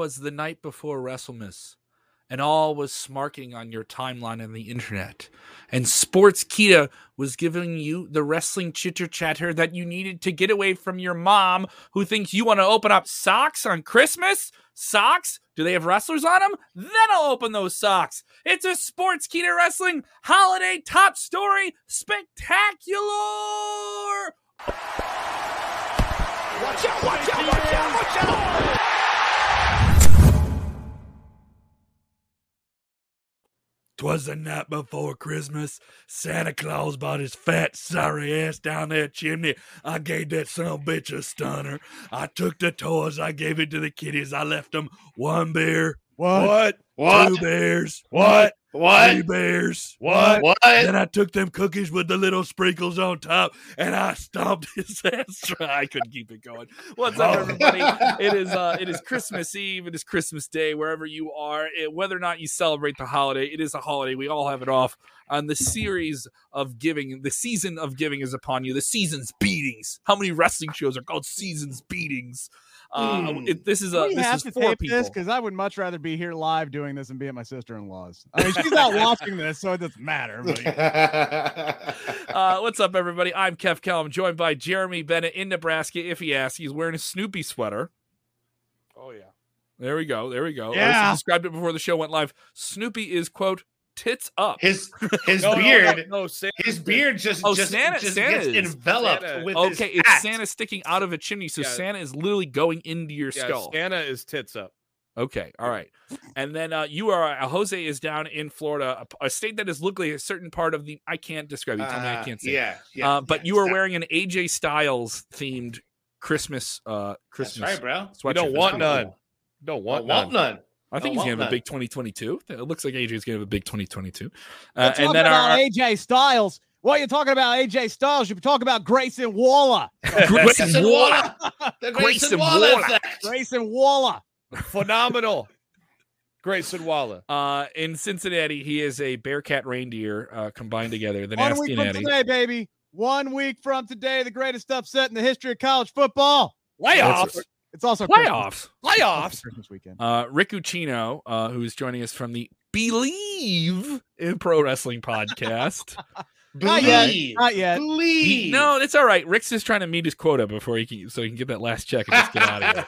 'twas the night before WrestleMass, and all was smarking on your timeline on the internet. And Sportskeeda was giving you the wrestling chitter chatter that you needed to get away from your mom who thinks you want to open up socks on Christmas. Socks? Do they have wrestlers on them? Then I'll open those socks. It's a Sportskeeda Wrestling holiday top story spectacular. Watch out, watch out, watch out, watch out! Twas the night before Christmas. Santa Claus brought his fat, sorry ass down that chimney. I gave that son of a bitch a stunner. I took the toys, I gave it to the kiddies. I left them one bear, What? two bears, What? three What? bears. What? What? Then I took them cookies with the little sprinkles on top, and I stomped his ass. I couldn't keep it going. What's up, Oh. everybody? It is uh, it is Christmas Eve. It is Christmas Day, wherever you are. It- whether or not you celebrate the holiday, it is a holiday. We all have it off. On the series of giving, the season of giving is upon you. The season's beatings. How many wrestling shows are called seasons beatings? Uh, Hmm. it, this is a we this have is to four tape people. this because I would much rather be here live doing this and be at my sister in law's. I mean, she's not watching this, so it doesn't matter. But Uh, what's up, everybody? I'm Kev Kell. Joined by Jeremy Bennett in Nebraska. If he asks, he's wearing a Snoopy sweater. oh yeah. There we go. There we go. I Yeah. described it before the show went live. Snoopy is quote tits up. His his No, no, beard, No, no, Santa his beard just Oh, just, Santa- just Santa gets is- enveloped Santa- with okay, his it's hat. Santa sticking out of a chimney, so Yeah. Santa is literally going into your Yeah, skull. Santa is tits up. Okay, all right. And then uh, you are uh, Jose is down in Florida, a, a state that is looking a certain part of the. I can't describe. You tell me I Uh, can't say. Yeah, yeah. uh, but yeah, you are stop. wearing an AJ Styles themed Christmas. Uh, That's Christmas. right, bro. sweatshirt. You don't want kinda none. cool. Don't I want want none. none. I think Don't he's gonna have want a big 2022. It looks like AJ's gonna have a big 2022. Uh, We're and then talking our, about AJ Styles. While you're talking about AJ Styles, you be talking about Grayson Waller. Grayson Grayson Waller. Waller. The Grayson Grayson Waller Waller. Grayson Waller. Phenomenal. Grayson Waller. Uh, in Cincinnati, he is a Bearcat reindeer uh, combined together. The One nasty week from natty. today, baby. One week from today, the greatest upset in the history of college football. Playoffs. It's also Christmas. Playoffs. Playoffs. Christmas weekend. Uh, Rick Ucchino, uh, who is joining us from the Believe in Pro Wrestling podcast. Not yet. Not yet. He- Believe. no, it's all right. Rick's just trying to meet his quota before he can, so he can get that last check and just get out of here.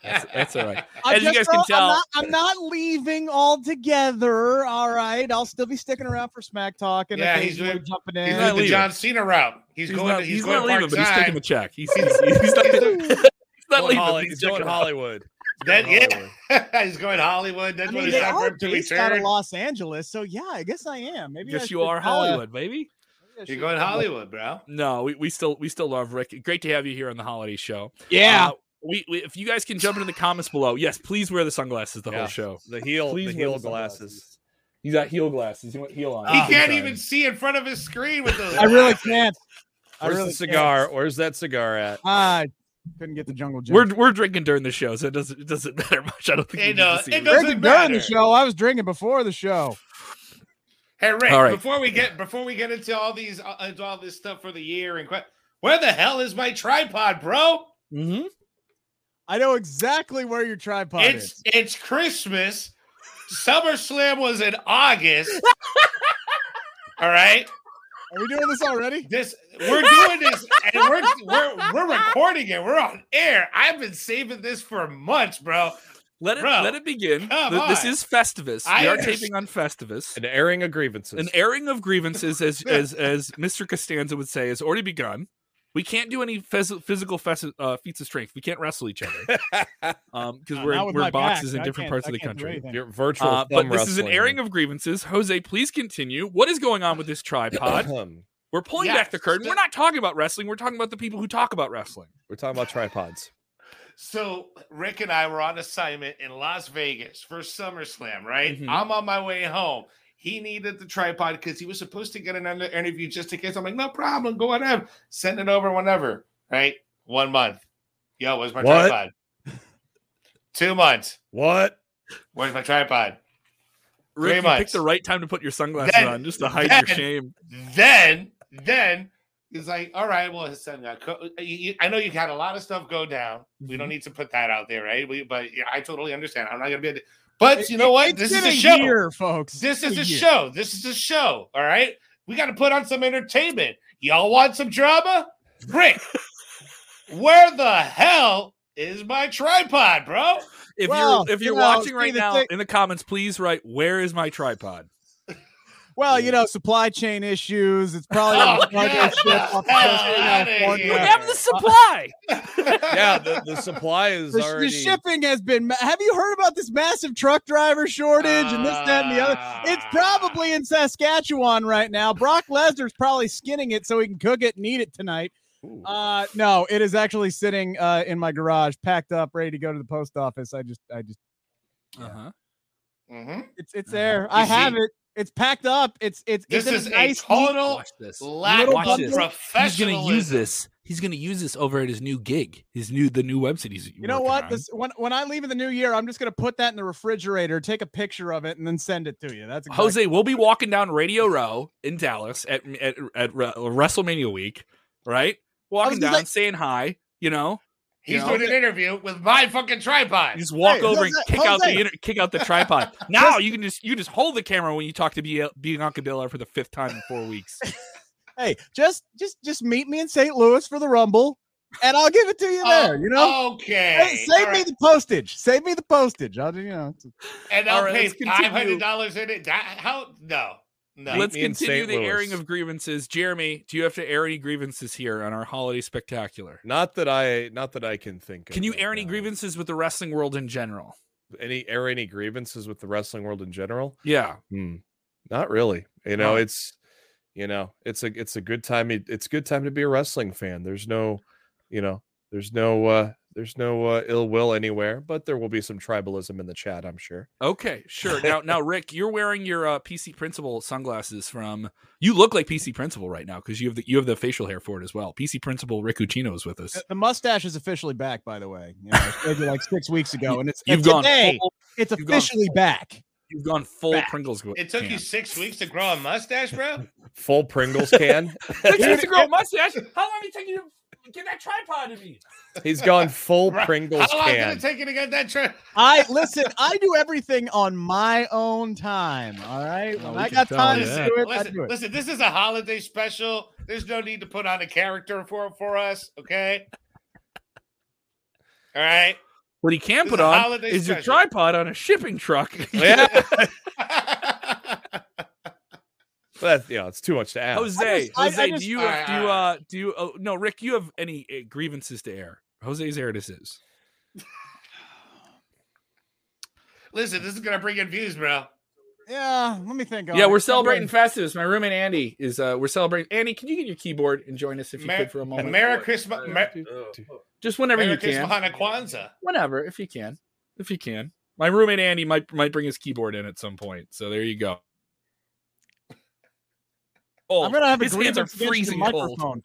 That's, that's all right. I'm As you just guys can tell- I'm not, I'm not leaving altogether. All right, I'll still be sticking around for Smack Talk and Yeah, he's doing- jumping He's in. not the leaving. John Cena route. He's, He's going. not, to, he's, he's going not leaving, but he's taking the check. He's, he's, he's not, he's not Going leaving. Holly- He's He's going checking out. Hollywood. Then, Going yeah, he's going Hollywood. That's I what mean, it's they time for are to based out of. Los Angeles, so yeah, I guess I am. Maybe Yes, you should, are uh, Hollywood, baby. maybe You're going Hollywood, bro. No, we, we still we still love Rick. Great to have you here on the holiday show. Yeah, Uh, we, we if you guys can jump into the comments below, yes, please wear the sunglasses the Yeah. whole show. The heel. Please the heel sunglasses. glasses. He's got heel glasses. He went heel on. He Ah. can't even see in front of his screen with those. I really can't. I Where's really the cigar? Where's that cigar at? Can't. I couldn't get the jungle gym. We're we're drinking during the show, so it doesn't it doesn't matter much. I don't think Hey, you need no, to see it doesn't drinking during the show. I was drinking before the show. Hey Rick, All right. before we get before we get into all these uh, into all this stuff for the year and que- where the hell is my tripod, bro? Mm-hmm. I know exactly where your tripod it's is. it's Christmas. SummerSlam was in August. all right, Are we doing this already? this we're doing this and we're we're we're recording it. We're on air. I've been saving this for months, bro. Let it Bro, let it begin. come This on. is Festivus. I we are understand- taping on Festivus. An airing of grievances. An airing of grievances, as as as Mr. Costanza would say, has already begun. We can't do any phys- physical fes- uh, feats of strength. We can't wrestle each other um, because Uh, we're not we're boxes back. in different parts I of the country. anything. Your virtual. Uh, but this is an wrestling. airing of grievances. Jose, please continue. What is going on with this tripod? We're pulling Yes, back the curtain. so- We're not talking about wrestling. We're talking about the people who talk about wrestling. We're talking about tripods. So Rick and I were on assignment in Las Vegas for SummerSlam, right? Mhm. I'm on my way home. He needed the tripod because he was supposed to get another interview just in case. I'm like, no problem, go ahead, send it over whenever, right? One month. Yo, where's my What? tripod? Two months. What? Where's my tripod? Rick, Three you months. picked the right time to put your sunglasses Then- on just to hide your shame. Then, then He's like, all right, well, his son got. Co- you- you- I know you had a lot of stuff go down. We Mm-hmm. don't need to put that out there, right? We, but yeah, I totally understand. I'm not gonna be. Able to, but you know what? it's This is been a show. year, folks. This is a year. show. This is a show. All right. We got to put on some entertainment. Y'all want some drama? Rick, where the hell is my tripod, bro? If Well, you're if you you're know, watching right now thing- in the comments, please write where is my tripod. Well, you know, supply chain issues. It's probably Oh, a cargo get ship the off the of outta California. here. We have the supply. yeah, the, the supply is The, the shipping has been. ma- Have you heard about this massive truck driver shortage and this, that, and the other? It's Ah. probably in Saskatchewan right now. Brock Lesnar's probably skinning it so he can cook it and eat it tonight. Ooh. Uh, no, it is actually sitting uh, in my garage, packed up, ready to go to the post office. I just, I just, Uh-huh. Mhm. it's, it's there. I have it. It's packed up. It's, it's, This it's in is a nice, neat- total Watch this. lack Little of professionalism. He's gonna use this. He's gonna use this over at his new gig, his new the new website he's. You know what? on. This when when I leave in the new year, I'm just gonna put that in the refrigerator, take a picture of it, and then send it to you. That's exactly- Jose, we'll be walking down Radio Row in Dallas at at, at Re- WrestleMania week, right? Walking down, say- saying hi. You know, He's You know? doing an interview with my fucking tripod. you just walk Hey, over and Jose- kick out the inter- kick out the tripod. Now you can just you just hold the camera when you talk to B- Bianca Belair for the fifth time in four weeks. Hey, just just just meet me in St. Louis for the Rumble, and I'll give it to you there. you know, oh, Okay. Hey, save all me right. the postage. Save me the postage. I'll do you know. and I'll right, pay five hundred dollars in it. That, how? No, no. Let's continue St. the airing of grievances. Jeremy, do you have to air any grievances here on our holiday spectacular? Not that I, not that I can think. Of. Can you air any now. grievances with the wrestling world in general? Any air any grievances with the wrestling world in general? Yeah. Hmm. Not really. You know, No. it's you know, it's a it's a good time. it- It's a good time to be a wrestling fan. There's no, you know, there's no uh there's no uh, ill will anywhere, but there will be some tribalism in the chat, I'm sure. Okay, sure. Now, now, Rick, you're wearing your uh, PC Principal sunglasses from. You look like PC Principal right now because you have the you have the facial hair for it as well. PC Principal Rick Ucchino is with us. The mustache is officially back, by the way. You know, I like six weeks ago, and it's You've and gone today, full, it's you've gone officially full- back. you've gone full Back. Pringles. go- It took you six weeks to grow a mustache, bro. Full Pringles can. Six years to grow a mustache. How long did it take you to get that tripod to me? He's gone full Right. Pringles How long did can. it take you to get that trip? I listen. I do everything on my own time. All right, Oh, when we I can got tell time you to that. do it, I listen, do it. listen, this is a holiday special. There's no need to put on a character for for us, okay? All right. What he can This put is a on holiday is your special. tripod on a shipping truck. yeah. But you know, it's too much to ask. Jose, just- I- I Jose, just- do you Alright, do you uh do you oh, no Rick? You have any uh, grievances to air? Jose's aired his is. listen, this is gonna bring in views, bro. Yeah, let me think. on Yeah, it. we're celebrating Festivus. My roommate Andy is uh we're celebrating. Andy, can you get your keyboard and join us if you Mer- could for a moment? Merry Christmas, Mer- Just whenever Merry you can. Christmas, Kwanzaa. Whenever, if you can. If you can. My roommate Andy might might bring his keyboard in at some point. So there you go. Oh, I'm gonna have a his hands are freezing cold.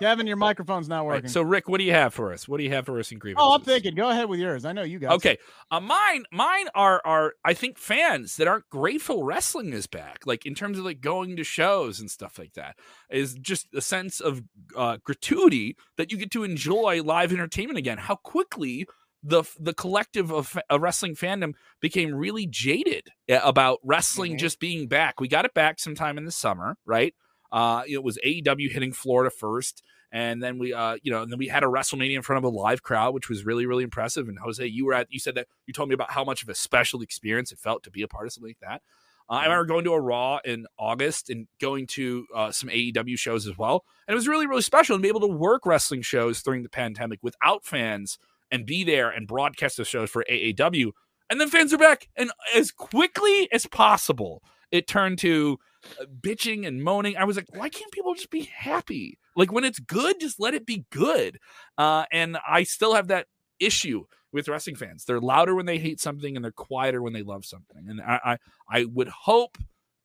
Kevin, your microphone's not Right, working. so Rick, what do you have for us? What do you have for us in grievances? oh, I'm thinking. Go ahead with yours. I know you some. Okay, uh, mine, mine are are I think fans that aren't grateful wrestling is back. Like in terms of like going to shows and stuff like that, is just a sense of uh, gratuity that you get to enjoy live entertainment again. How quickly the the collective of uh, wrestling fandom became really jaded uh, about wrestling Mhm. just being back. We got it back sometime in the summer, right? Uh, it was AEW hitting Florida first, and then we, uh, you know, and then we had a WrestleMania in front of a live crowd, which was really, really impressive. And Jose, you were at, you said that you told me about how much of a special experience it felt to be a part of something like that. Uh, I remember going to a Raw in August and going to uh, some AEW shows as well, and it was really, really special to be able to work wrestling shows during the pandemic without fans and be there and broadcast the shows for AAW. And then fans are back, and as quickly as possible, it turned to uh, bitching and moaning. I was like, why can't people just be happy? Like when it's good, just let it be good. Uh, and I still have that issue with wrestling fans. They're louder when they hate something, and they're quieter when they love something. And I, I, I would hope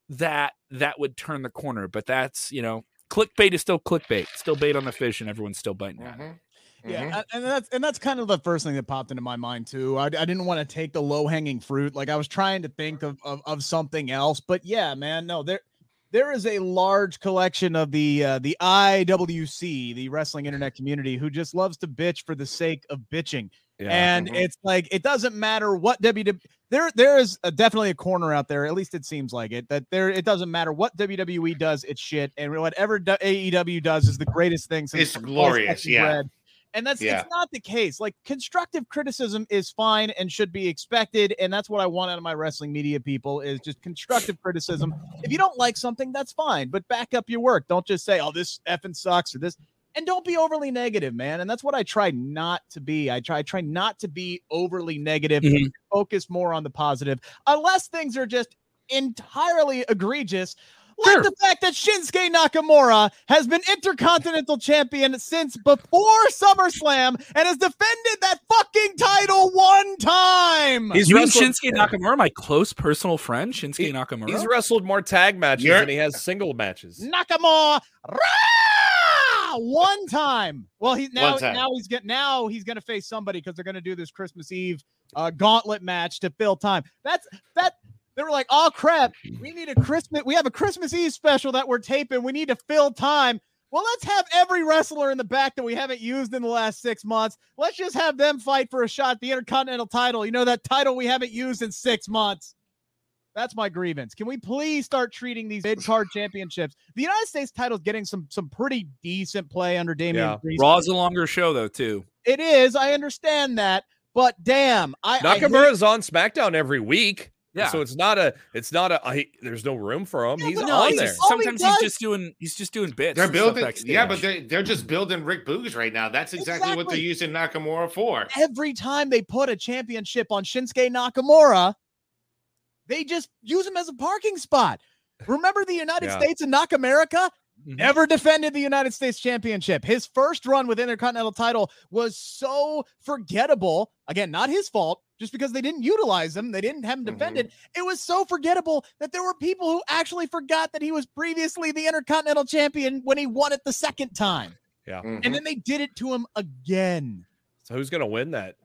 that that would turn the corner. But that's you know, clickbait is still clickbait, still bait on the fish, and everyone's still biting at it. Yeah, Mhm. and that's and that's kind of the first thing that popped into my mind too. I, I didn't want to take the low hanging fruit. Like I was trying to think of, of of something else, but yeah, man, no, there there is a large collection of the uh, the IWC, the wrestling internet community, who just loves to bitch for the sake of bitching. Yeah. and Mhm. it's like it doesn't matter what WWE there there is a, definitely a corner out there at least it seems like it that there it doesn't matter what WWE does it's shit and whatever AEW does is the greatest thing since It's glorious, yeah. bread. And that's Yeah. it's not the case like constructive criticism is fine and should be expected and that's what I want out of my wrestling media people is just constructive criticism if you don't like something that's fine but back up your work don't just say oh this effing sucks or this and don't be overly negative, man. And that's what I try not to be. I try I try not to be overly negative, Mhm. focus more on the positive, unless things are just entirely egregious. Like Sure. the fact that Shinsuke Nakamura has been Intercontinental Champion since before SummerSlam and has defended that fucking title one time. He's you mean wrestled- Shinsuke Nakamura, my close personal friend, Shinsuke He- Nakamura? He's wrestled more tag matches You're- than he has single matches. Nakamura Rah! one time. Well, he now time. now he's get now he's gonna face somebody because they're gonna do this Christmas Eve uh, gauntlet match to fill time. That's that. They were like, "Oh crap, we need a Christmas. We have a Christmas Eve special that we're taping. We need to fill time." Well, let's have every wrestler in the back that we haven't used in the last six months. Let's just have them fight for a shot at the Intercontinental title. You know that title we haven't used in six months. That's my grievance. Can we please start treating these mid card championships? The United States title is getting some some pretty decent play under Damian Yeah. Priest. Raw's a longer show though too. It is. I understand that, but damn, I, I hate- Nakamura's on SmackDown every week. Yeah. So it's not a. It's not a. I, there's no room for him. Yeah, he's but no, on he's there. just- All he sometimes he's just doing he's just doing bits. They're building, yeah, but they're, they're just building Rick Boogs right now. That's exactly, what they're using Nakamura for. every time they put a championship on Shinsuke Nakamura, they just use him as a parking spot. Remember the United Yeah. States and Knock America? Mhm. Never defended the United States Championship. His first run with Intercontinental title was so forgettable. Again, not his fault, just because they didn't utilize him. They didn't have him Mhm. defended. It was so forgettable that there were people who actually forgot that he was previously the Intercontinental Champion when he won it the second time. Mhm. And then they did it to him again. So who's gonna win that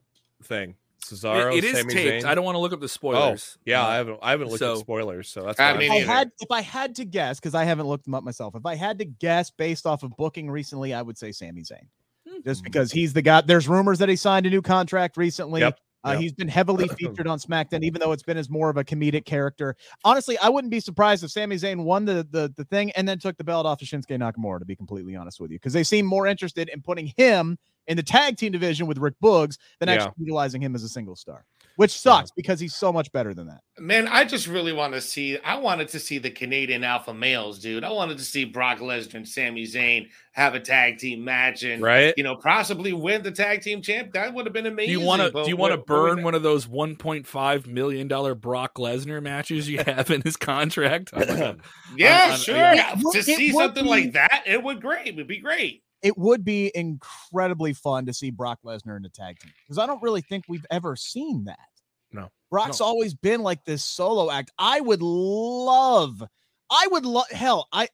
thing? Cesaro. It- it is Sami taped. Zayn? I don't want to look up the Oh, spoilers. yeah. Uh, I haven't. I haven't looked so- at spoilers, so that's. I mean, If I had if I had to guess, because I haven't looked them up myself, if I had to guess based off of booking recently, I would say Sami Zayn. Just because he's the guy. There's rumors that he signed a new contract recently. Yep, Uh, yep. He's been heavily featured on SmackDown, even though it's been as more of a comedic character. Honestly, I wouldn't be surprised if Sami Zayn won the, the the thing and then took the belt off of Shinsuke Nakamura. To be completely honest with you, because they seem more interested in putting him in the tag team division with Rick Boogs than Yeah. actually utilizing him as a single star, which sucks because he's so much better than that. Man, I just really want to see. I wanted to see the Canadian alpha males, dude. I wanted to see Brock Lesnar and Sami Zayn have a tag team match and Right. you know possibly win the tag team champ. That would have been amazing. Do you want to do you want to what- what we- burn one of those 1.5 million dollar Brock Lesnar matches you have in his contract? Oh. Yeah, on- on- sure. yeah. It to it see would something be- like that, it would great. It would be great. It would be incredibly fun to see Brock Lesnar in a tag team because I don't really think we've ever seen that. No. Brock's always been like this solo act. I would love, I would love, hell, I,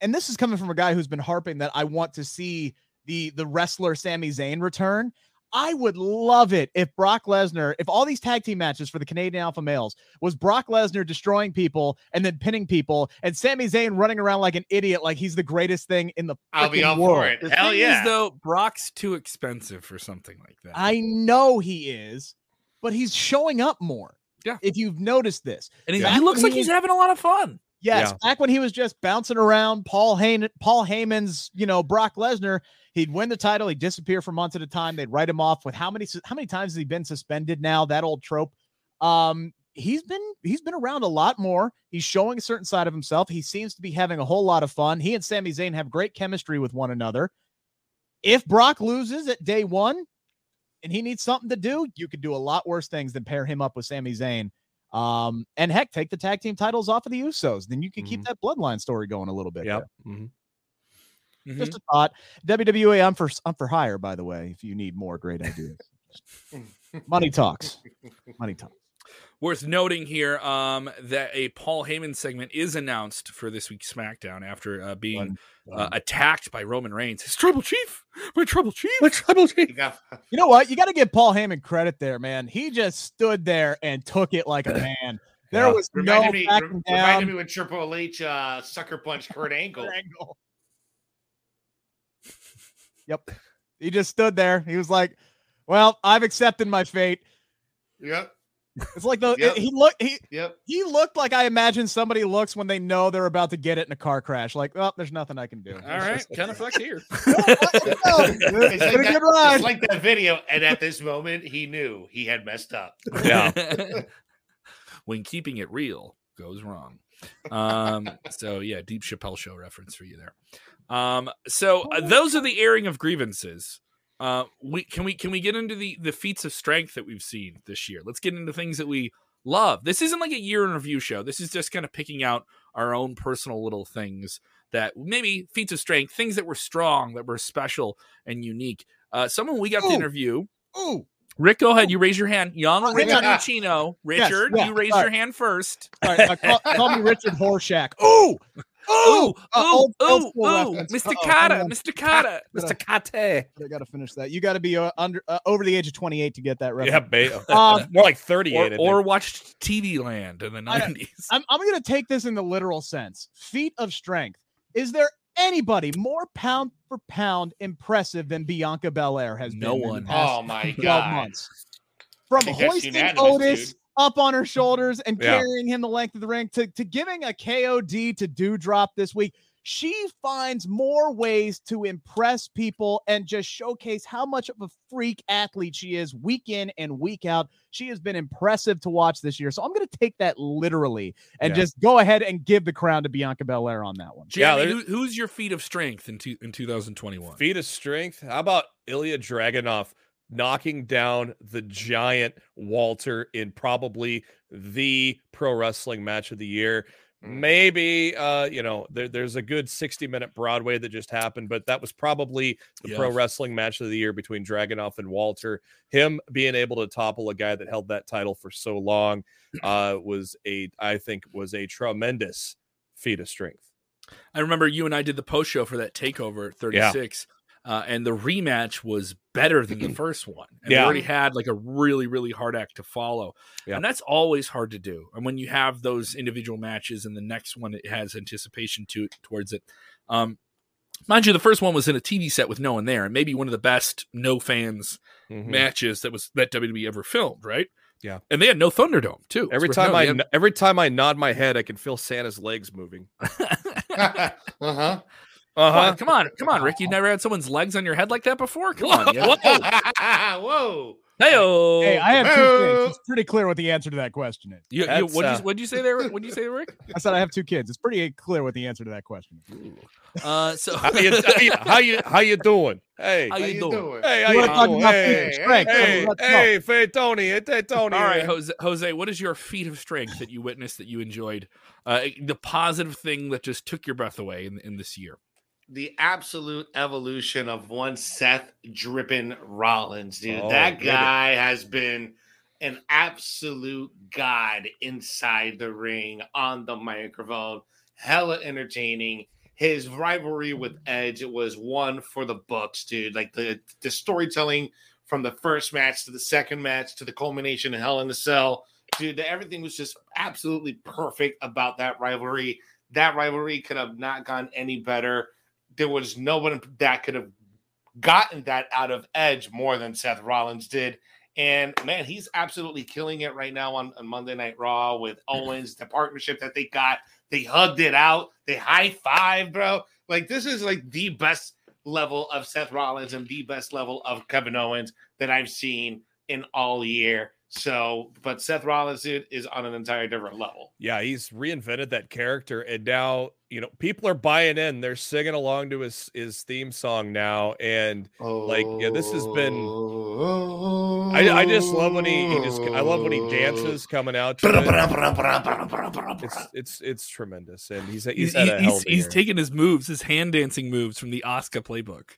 and this is coming from a guy who's been harping that I want to see the the wrestler Sami Zayn return. I would love it if Brock Lesnar, if all these tag team matches for the Canadian Alpha Males was Brock Lesnar destroying people and then pinning people, and Sami Zayn running around like an idiot, like he's the greatest thing in the I'll be all world. for it. The Hell thing yeah. is, though, Brock's too expensive for something like that. I know he is, but he's showing up more. Yeah. If you've noticed this. and he, Back he looks like he's having a lot of fun. Yes, Yeah. back when he was just bouncing around Paul Heyman, Paul Heyman's, you know, Brock Lesnar, he'd win the title, he'd disappear for months at a time. They'd write him off with how many how many times has he been suspended now? That old trope. Um, he's been he's been around a lot more. He's showing a certain side of himself. He seems to be having a whole lot of fun. He and Sami Zayn have great chemistry with one another. If Brock loses at day one and he needs something to do, you could do a lot worse things than pair him up with Sami Zayn. Um, and heck, take the tag team titles off of the Usos. Then you can keep Mhm. that bloodline story going a little bit. Yep. there. mhm. Mhm. Just a thought. WWE, I'm for I'm for hire, by the way, if you need more great ideas. Money talks. Money talks. Worth noting here um, that a Paul Heyman segment is announced for this week's SmackDown after uh, being uh, attacked by Roman Reigns. His tribal chief, my tribal chief. My trouble chief. You know what? You got to give Paul Heyman credit there, man. He just stood there and took it like a man. There Yeah. was no Reminded me, backing rem- down. reminded me when Triple H uh, sucker punched Kurt Angle. Angle. Yep. He just stood there. He was like, "Well, I've accepted my fate." Yep, It's like the Yep. he looked he yep. he looked like I imagine somebody looks when they know they're about to get it in a car crash. Like, oh, there's nothing I can do. All right, kind of fuck here. It's It's like, a that, good ride. it's like that video, and at this moment, he knew he had messed up. Yeah. when keeping it real goes wrong. Um, so yeah, deep Chappelle show reference for you there. Um, so uh, those are the airing of grievances. Uh, we can we can we get into the the feats of strength that we've seen this year? Let's get into things that we love. This isn't like a year in review show. This is just kind of picking out our own personal little things that maybe feats of strength, things that were strong, that were special and unique. Uh, someone we got to Ooh. interview Ooh, Rick, go ahead. You raise your hand. Young Oh, Richard yeah. Richard, yeah, you raise sorry. your hand first. all right, uh, call, call me Richard Horshack. Ooh, Ooh, oh, uh, ooh, old- old ooh, school ooh, reference. Mr. Uh-oh, hang Kotter, on. Mr. Carter, Mr. Kate. I got to finish that. You got to be uh, under uh, over the age of 28 to get that Yeah, reference. ba- Um, more like 38. Or, or watched TV Land in the I- 90s. I'm, I'm going to take this in the literal sense. Feet of strength. Is there anybody more pound for pound impressive than Bianca Belair has No been? in the one. past Oh my 12 god! months. From hoisting unanimous, Otis dude. Up on her shoulders and Yeah. carrying him the length of the ring to, to giving a KOD to Doudrop this week. She finds more ways to impress people and just showcase how much of a freak athlete she is week in and week out. She has been impressive to watch this year. So I'm going to take that literally and Yeah. just go ahead and give the crown to Bianca Belair on that one. Yeah, Jeremy, who, who's your feat of strength in, two, in 2021? Feat of strength. How about Ilya Dragunov knocking down the giant Walter in probably the pro wrestling match of the year? Mm. Maybe uh, you know, there, there's a good 60 minute Broadway that just happened, but that was probably the pro wrestling match of the year between Dragunov and Walter. Him being able to topple a guy that held that title for so long uh was a I think was a tremendous feat of strength. I remember you and I did the post show for that takeover at 36, uh, and the rematch was better than the first one. And Yeah. they already had like a really, really hard act to follow. Yeah. And that's always hard to do. And when you have those individual matches and the next one it has anticipation to towards it. Um, mind you, the first one was in a TV set with no one there, and maybe one of the best no fans Mhm. matches that was that WWE ever filmed, right? Yeah. And they had no Thunderdome too. Every It's worth time I noting. n- every time I nod my head, I can feel Santa's legs moving. uh huh. Come on, come on, come on, Rick! You never had someone's legs on your head like that before. Come on, yeah. Whoa! Hey-o. Hey, I have two Hey-o. kids. It's pretty clear what the answer to that question is. You, you, what did uh, you, what'd you say there? What'd you say, Rick? I said I have two kids. It's pretty clear what the answer to that question is. Uh, so How you, how you how you doing? Hey, How How you you doing? doing? hey, how You you wanna talk doing? about Hey, feat of hey, hey, Tony, hey, hey, Tony. all right. Jose, Jose, what is your feat of strength that you witnessed that you enjoyed? Uh, the positive thing that just took your breath away in, in this year. The absolute evolution of one Seth Drippin Rollins, dude. Oh, that guy has been an absolute god inside the ring on the microphone. Hella entertaining. His rivalry with Edge it was one for the books, dude. Like the the storytelling from the first match to the second match to the culmination in Hell in the Cell, dude. Everything was just absolutely perfect about that rivalry. That rivalry could have not gone any better there was no one that could have gotten that out of Edge more than Seth Rollins did. And man, he's absolutely killing it right now on, on Monday Night Raw with Owens, the partnership that they got. They hugged it out, they high five, bro. Like, this is like the best level of Seth Rollins and the best level of Kevin Owens that I've seen in all year. So, but Seth Rollins dude, is on an entire different level. Yeah, he's reinvented that character, and now you know people are buying in. They're singing along to his his theme song now, and Like, yeah, this has been- I, I just love when he, he just I love when he dances coming out. It. It's it's it's tremendous, and he's he's, He's, had a hell he's, he's taking his moves, his hand dancing moves from the Oscar playbook.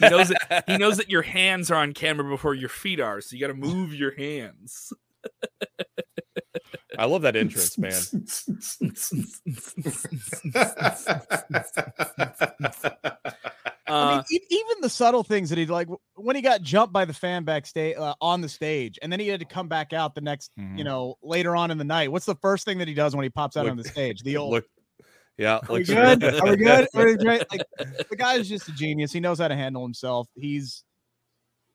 He knows that he knows that your hands are on camera before your feet are, so you got to move your hands. I love that entrance, man. I mean, Uh, even the subtle things that he like when he got jumped by the fan backstage uh, on the stage, and then he had to come back out the next, you Mhm. know, later on in the night. What's the first thing that he does when he pops out Look- on the stage? The old Look, yeah, Are we good? Are we good? Are we great? Like the guy is just a genius. He knows how to handle himself. He's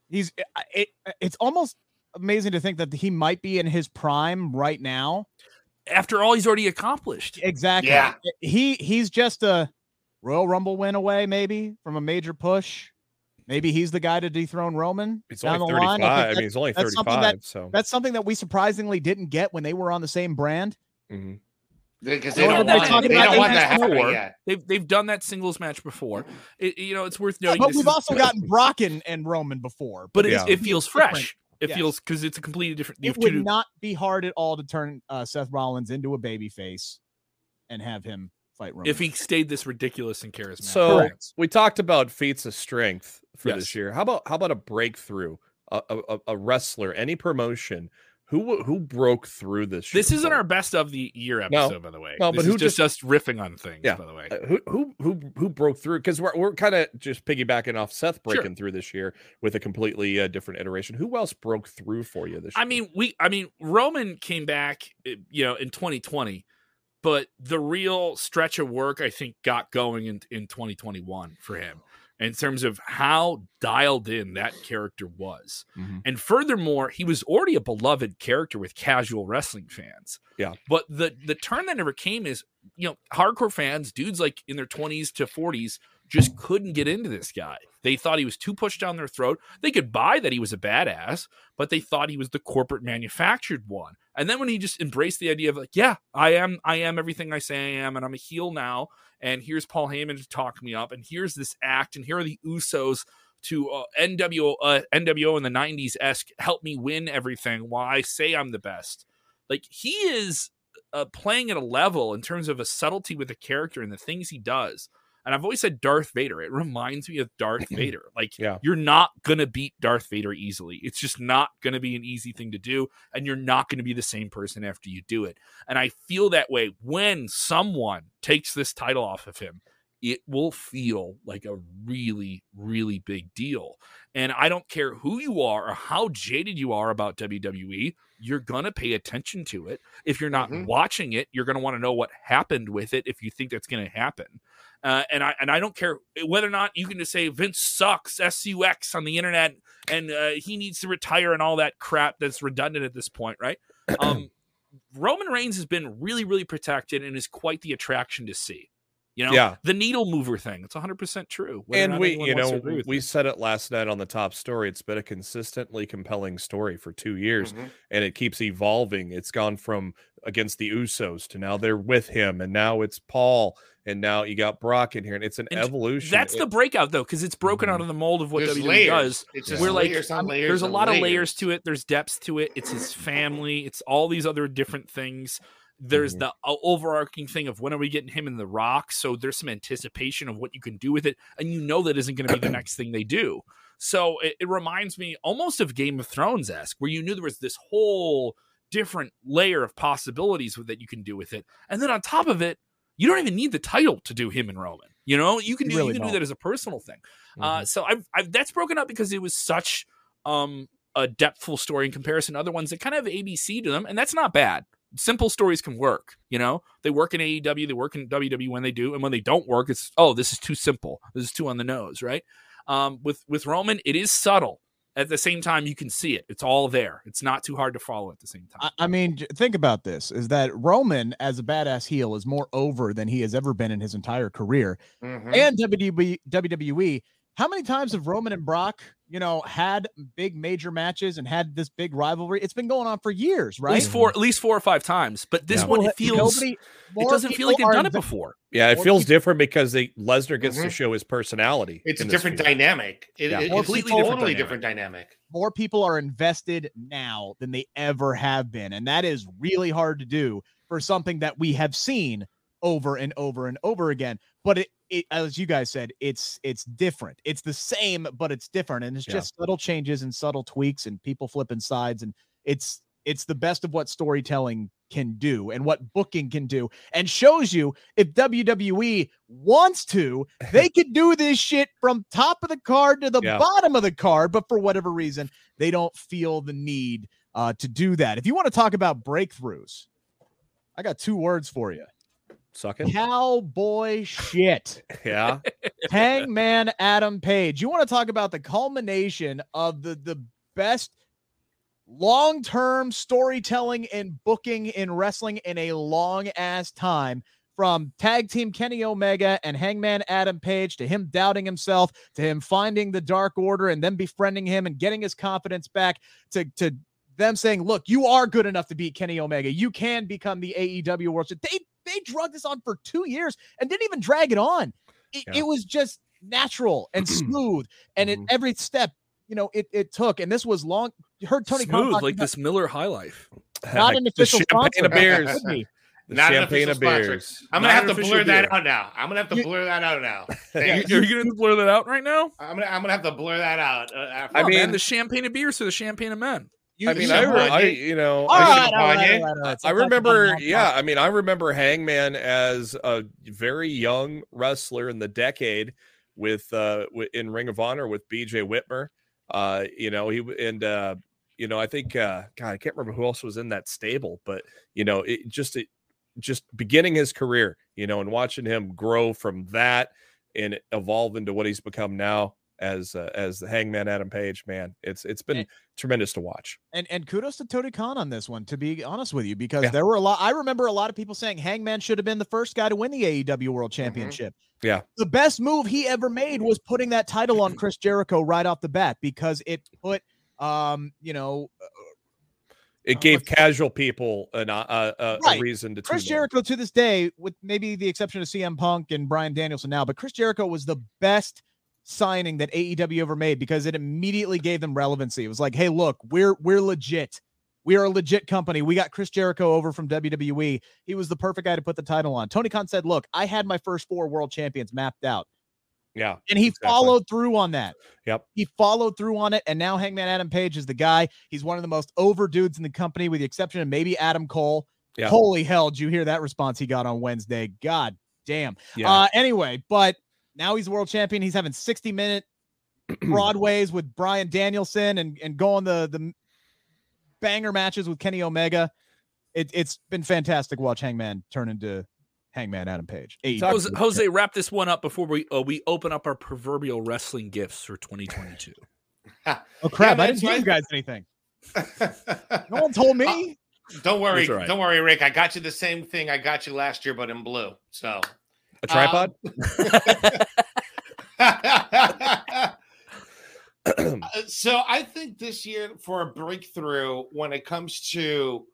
he's it, it, it's almost amazing to think that he might be in his prime right now. after all he's already accomplished. Exactly. Yeah. He he's just a Royal Rumble win away, maybe from a major push. Maybe he's the guy to dethrone Roman It's down only the 35. line. I, I mean, that- he's only 35. that- so that's something that we surprisingly didn't get when they were on the same brand. mhm. Because they know don't everybody want talking it. They about don't the want that next happening war. yet. They've they've done that singles match before. It, you know, it's worth Yeah, noting. but this we've is- also gotten Brock and, and Roman before. but it, Yeah. it feels fresh. It Yes. feels because it's a completely different. you it would two- not be hard at all to turn uh, Seth Rollins into a baby face and have him fight Roman. if he stayed this ridiculous and charismatic. So Correct. we talked about feats of strength for Yes. this year. How about how about a breakthrough? A, a, a- a wrestler, any promotion, who who broke through this? this isn't our best of the year No. episode, by the way. No, This but who just us riffing on things, Yeah. by the way. Uh, who who who who broke through because we're we're kind of just piggybacking off Seth Sure. breaking through this year with a completely uh, different iteration. Who else broke through for you this year? I mean, we. I mean, Roman came back, eh, you know, in 2020, but the real stretch of work I think got going in in 2021 for him in terms of how dialed in that character was. Mhm. And furthermore, he was already a beloved character with casual wrestling fans. Yeah. But the the turn that never came is, you know, hardcore fans, dudes like in their 20s to 40s, just couldn't get into this guy. They thought he was too pushed down their throat. They could buy that he was a badass, but they thought he was the corporate manufactured one. And then when he just embraced the idea of like, yeah, I am, I am everything I say I am, and I'm a heel now. And here's Paul Heyman to talk me up, and here's this act, and here are the Usos to uh, NWO, uh, NWO in the '90s esque help me win everything while I say I'm the best. Like he is uh, playing at a level in terms of a subtlety with the character and the things he does. And I've always said Darth Vader. It reminds me of Darth Vader. Like Yeah. you're not gonna beat Darth Vader easily. It's just not gonna be an easy thing to do, and you're not gonna be the same person after you do it. And I feel that way when someone takes this title off of him. It will feel like a really, really big deal. And I don't care who you are or how jaded you are about WWE, you're going to pay attention to it. If you're not Mhm. watching it, you're going to want to know what happened with it if you think that's going to happen. Uh, and I and I don't care whether or not you can just say Vince sucks, S U X on the internet, and uh, he needs to retire and all that crap that's redundant at this point, right? Um, Roman Reigns has been really, really protected and is quite the attraction to see. You know, Yeah. the needle mover thing. It's 100% true. whether and we, you know, we it. said it last night on the top story. It's been a consistently compelling story for two years, Mhm. and it keeps evolving. It's gone from against the Usos to now they're with him, and now it's Paul, and now you got Brock in here, and it's an And evolution. That's the breakout though, because it's broken Mhm. out of the mold of what There's WWE layers. does. It's just We're like, layers on layers there's a on lot of layers layers. to it. There's depths to it. It's his family. It's all these other different things. There's Mhm. the o- overarching thing of when are we getting him in the rock? So there's some anticipation of what you can do with it, and you know that isn't going to be the next thing they do. So it, it reminds me almost of Game of Thrones esque, where you knew there was this whole different layer of possibilities with that you can do with it, and then on top of it, you don't even need the title to do him and Roman. You know, you can You do really you can don't. do that as a personal thing. Mm-hmm. Uh, so I've, I've that's broken up because it was such um a depthful story in comparison to other ones that kind of have ABC to them, and that's not bad. Simple stories can work. You know, they work in AEW, they work in WWE when they do, and when they don't work, it's oh, this is too simple. This is too on the nose, right? Um, with with Roman, it is subtle. At the same time, you can see it. It's all there. It's not too hard to follow at the same time. I, I mean, think about this: is that Roman as a badass heel is more over than he has ever been in his entire career, Mhm. and WWE. WWE. How many times have Roman and Brock, you know, had big major matches and had this big rivalry? It's been going on for years, right? at least four, at least four or five times. But this Yeah. one, Well, it feels nobody- it doesn't feel like they've done it before. yeah, it feels people- different because they Lesnar gets to Mhm. show his personality. It's a different feud. dynamic. It, Yeah. it- it's a completely totally different different dynamic. more people are invested now than they ever have been. And that is really hard to do for something that we have seen over and over and over again. But it, it as you guys said, it's it's different. It's the same, but it's different. And it's Yeah. just subtle changes and subtle tweaks and people flipping sides. And it's It's the best of what storytelling can do and what booking can do, and shows you if WWE wants to, they could do this shit from top of the card to the Yeah. bottom of the card. But for whatever reason, they don't feel the need uh, to do that. If you want to talk about breakthroughs, I got two words for you Suck it. cowboy shit. Yeah. Hangman Adam Page. You want to talk about the culmination of the the best long-term storytelling and booking in wrestling in a long ass time from tag team Kenny Omega and Hangman Adam Page to him doubting himself to him finding the dark order and then befriending him and getting his confidence back to to them saying, "Look, you are good enough to beat Kenny Omega. You can become the AEW World." Champ." They they drug this on for two years and didn't even drag it on. It, Yeah. it was just natural and smooth, and at Mhm. every step, you know, it it took. And this was long. You heard Tony Smooth talk like about- this Miller High Life. not an The official champagne sponsor. of beers. Could be. The Not an champagne official of sponsor. beers. I'm gonna have to official blur that out now. I'm gonna have to You- blur that out now. Are you, you. are you gonna blur that out right now? I'm gonna I'm gonna have to blur that out. Uh, after I I mean- mean, the champagne of beers or the champagne of men. You- I mean, I, re- I you know, I, right, should- all right, all right, Champagne. all right, all right. I Sometimes remember, yeah, I mean, I remember Hangman as a very young wrestler in the decade with uh in Ring of Honor with BJ Whitmer. Uh, you know, he and uh, you know, I think uh God, I can't remember who else was in that stable, but you know, it just it just beginning his career, you know, and watching him grow from that and evolve into what he's become now as uh, as the Hangman Adam Page, man. It's it's been And- tremendous to watch. And and kudos to Tony Khan on this one, to be honest with you, because Yeah. there were a lot. I remember a lot of people saying Hangman should have been the first guy to win the AEW World Championship. Yeah. The best move he ever made was putting that title on Chris Jericho right off the bat because it put um, you know, It Uh, gave let's- casual people an, uh, uh, uh, Right. a reason to Chris tune in. Jericho to this day, with maybe the exception of CM Punk and Bryan Danielson now, but Chris Jericho was the best signing that AEW ever made because it immediately gave them relevancy. It was like, hey, look, we're we're legit. We are a legit company. We got Chris Jericho over from WWE. He was the perfect guy to put the title on. Tony Khan said, look, I had my first four world champions mapped out. Yeah. And he Exactly. followed through on that. Yep. He followed through on it. And now Hangman Adam Page is the guy. He's one of the most over dudes in the company, with the exception of maybe Adam Cole. Yeah. Holy hell, did you hear that response he got on Wednesday? God damn. Yeah. Uh, anyway, but now he's world champion. He's having 60 minute broadways with Bryan Danielson and, and going the the banger matches with Kenny Omega. It, it's been fantastic watch Hangman turn into Hangman Adam Page. AEW. Talk- Jose, Jose, wrap this one up before we uh, we open up our proverbial wrestling gifts for 2022. oh crap! Yeah, I didn't give you guys anything. No one told me. don't worry, That's all right. don't worry, Rick. I got you the same thing I got you last year, but in blue. So a tripod? Uh, so I think this year for a breakthrough when it comes to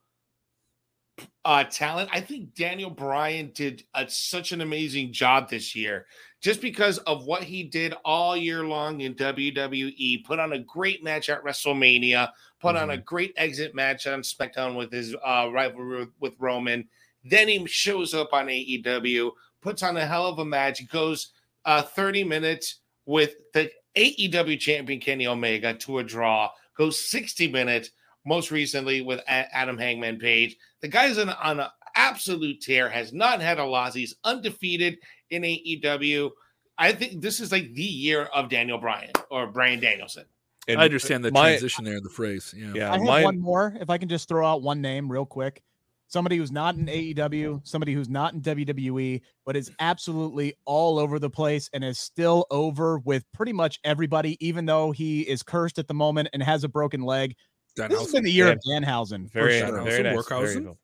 uh talent, I think Daniel Bryan did a, such an amazing job this year just because of what he did all year long in WWE. Put on a great match at WrestleMania, put on a great exit match on SmackDown with his uh, rivalry with Roman. Then he shows up on AEW, puts on a hell of a match, goes uh, 30 minutes with the AEW champion Kenny Omega to a draw, goes 60 minutes, most recently with A- Adam Hangman Page. The guy's on, on an absolute tear, has not had a loss. He's undefeated in AEW. I think this is like the year of Daniel Bryan or Bryan Danielson. And I understand the my- transition there, the phrase. Yeah. Yeah, I have mine- one more. If I can just throw out one name real quick. Somebody who's not in AEW, somebody who's not in WWE, but is absolutely all over the place and is still over with pretty much everybody, even though he is cursed at the moment and has a broken leg. Dan This has been the year Yeah. of Danhausen. for very, sure. very Workhausen, nice. very Workhausen. cool.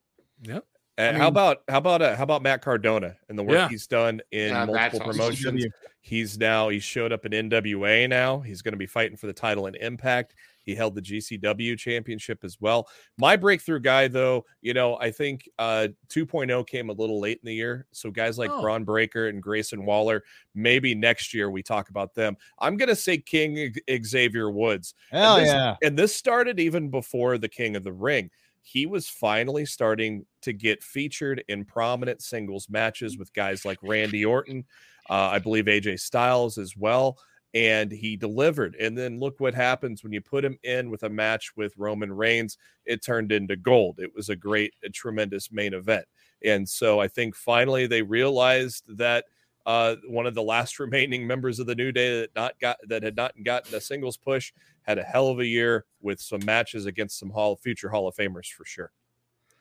Yeah. Uh, I how about how about uh, how about Matt Cardona and the work Yeah. he's done in Yeah, that's multiple awesome. promotions? He's now he showed up in NWA now. He's going to be fighting for the title in Impact. He held the GCW championship as well. My breakthrough guy, though, you know, I think uh 2.0 came a little late in the year. So guys like Oh. Bron Breakker and Grayson Waller, maybe next year we talk about them. I'm going to say King Xavier Woods. Hell this- yeah. And this started even before the King of the Ring. He was finally starting to get featured in prominent singles matches with guys like Randy Orton, uh, I believe AJ Styles as well. And he delivered. And then look what happens when you put him in with a match with Roman Reigns. It turned into gold. It was a great, a tremendous main event. And so I think finally they realized that uh, one of the last remaining members of the New Day that not got that had not gotten a singles push had a hell of a year with some matches against some Hall future Hall of Famers for sure.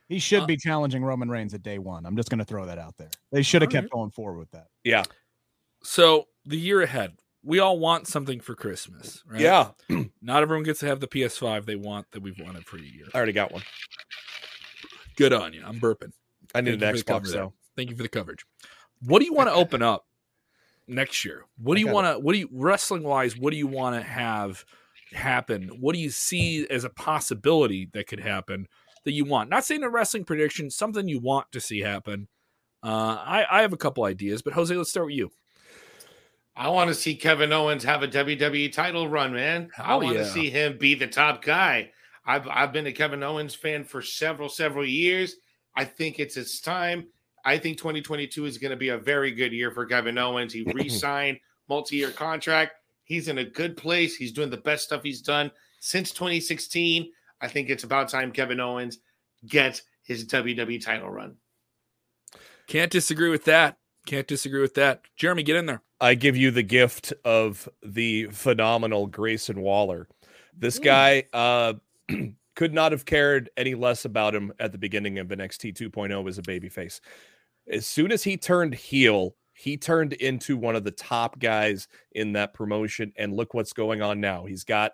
He should Uh, be challenging Roman Reigns at day one. I'm just going to throw that out there. They should have kept going forward with that. Yeah, So the year ahead, we all want something for Christmas, right? yeah. Not everyone gets to have the PS5 they want that we've wanted for a year. I already got one. Good on you. I'm burping. I need Thank an you for the cover Xbox though. Thank you for the coverage. What do you want to open up next year? What do you want to? What do you wrestling wise? What do you want to have happen? What do you see as a possibility that could happen that you want? Not saying a wrestling prediction, something you want to see happen. Uh, I, I have a couple ideas, but Jose, let's start with you. I want to see Kevin Owens have a WWE title run, man. I want yeah. to see him be the top guy. I've I've been a Kevin Owens fan for several several years. I think it's his time. I think 2022 is going to be a very good year for Kevin Owens. He re-signed multi-year contract. He's in a good place. He's doing the best stuff he's done since 2016. I think it's about time Kevin Owens gets his WWE title run. Can't disagree with that. Can't disagree with that. Jeremy, get in there. I give you the gift of the phenomenal Grayson Waller. This Mm. guy uh, could not have cared any less about him at the beginning of NXT 2.0 as a babyface. As soon as he turned heel, he turned into one of the top guys in that promotion. And look what's going on now. He's got